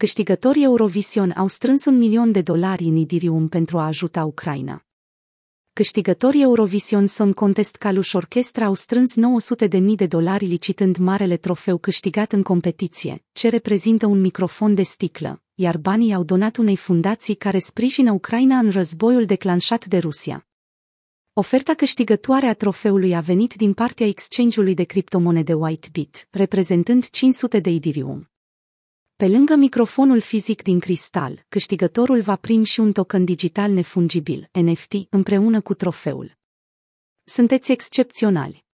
Câștigătorii Eurovision au strâns un milion de dolari în Idirium pentru a ajuta Ucraina. Câștigătorii Eurovision Song Contest Kalush Orchestra au strâns 900 de mii de dolari licitând marele trofeu câștigat în competiție, ce reprezintă un microfon de sticlă, iar banii au donat unei fundații care sprijină Ucraina în războiul declanșat de Rusia. Oferta câștigătoare a trofeului a venit din partea exchange-ului de criptomonede Whitebit, reprezentând 500 de Idirium. Pe lângă microfonul fizic din cristal, câștigătorul va primi și un token digital nefungibil, NFT, împreună cu trofeul. Sunteți excepționali!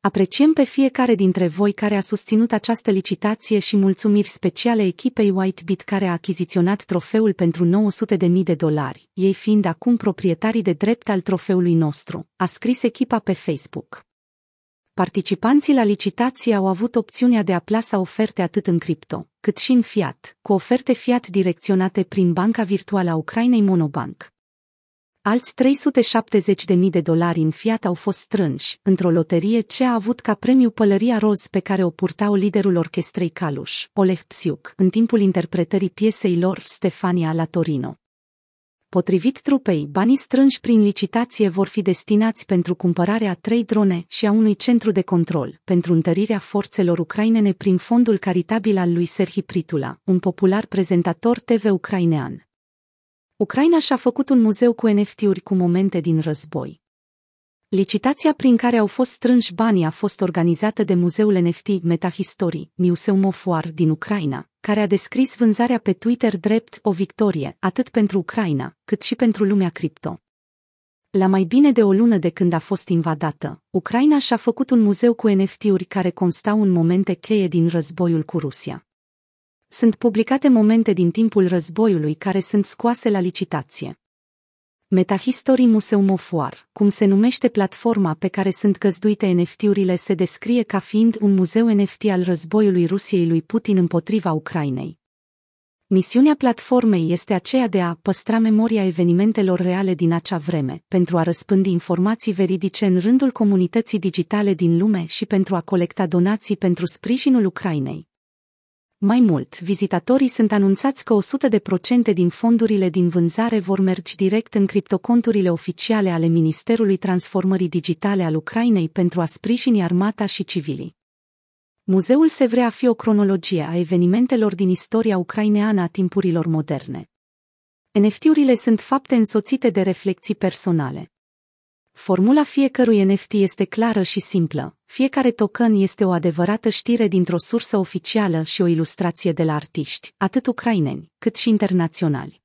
Apreciem pe fiecare dintre voi care a susținut această licitație și mulțumiri speciale echipei Whitebit care a achiziționat trofeul pentru 900.000 de dolari, ei fiind acum proprietarii de drept al trofeului nostru, a scris echipa pe Facebook. Participanții la licitație au avut opțiunea de a plasa oferte atât în cripto, cât și în fiat, cu oferte fiat direcționate prin banca virtuală a Ucrainei Monobank. Alți 370.000 de dolari în fiat au fost strânși, într-o loterie ce a avut ca premiu pălăria roz pe care o purtau liderul orchestrei Kalush, Oleg Psiuk, în timpul interpretării piesei lor Stefania la Torino. Potrivit trupei, banii strânși prin licitație vor fi destinați pentru cumpărarea a trei drone și a unui centru de control, pentru întărirea forțelor ucrainene prin fondul caritabil al lui Serhi Pritula, un popular prezentator TV ucrainean. Ucraina și-a făcut un muzeu cu NFT-uri cu momente din război. Licitația prin care au fost strânși banii a fost organizată de muzeul NFT Metahistory, Museum of War din Ucraina, care a descris vânzarea pe Twitter drept o victorie, atât pentru Ucraina, cât și pentru lumea cripto. La mai bine de o lună de când a fost invadată, Ucraina și-a făcut un muzeu cu NFT-uri care constau în momente cheie din războiul cu Rusia. Sunt publicate momente din timpul războiului care sunt scoase la licitație. Metahistory Museum of War, cum se numește platforma pe care sunt căzduite NFT-urile, se descrie ca fiind un muzeu NFT al războiului Rusiei lui Putin împotriva Ucrainei. Misiunea platformei este aceea de a păstra memoria evenimentelor reale din acea vreme, pentru a răspândi informații veridice în rândul comunității digitale din lume și pentru a colecta donații pentru sprijinul Ucrainei. Mai mult, vizitatorii sunt anunțați că 100% din fondurile din vânzare vor merge direct în criptoconturile oficiale ale Ministerului Transformării Digitale al Ucrainei pentru a sprijini armata și civilii. Muzeul se vrea a fi o cronologie a evenimentelor din istoria ucraineană a timpurilor moderne. NFT-urile sunt fapte însoțite de reflexii personale. Formula fiecărui NFT este clară și simplă. Fiecare token este o adevărată știre dintr-o sursă oficială și o ilustrație de la artiști, atât ucraineni, cât și internaționali.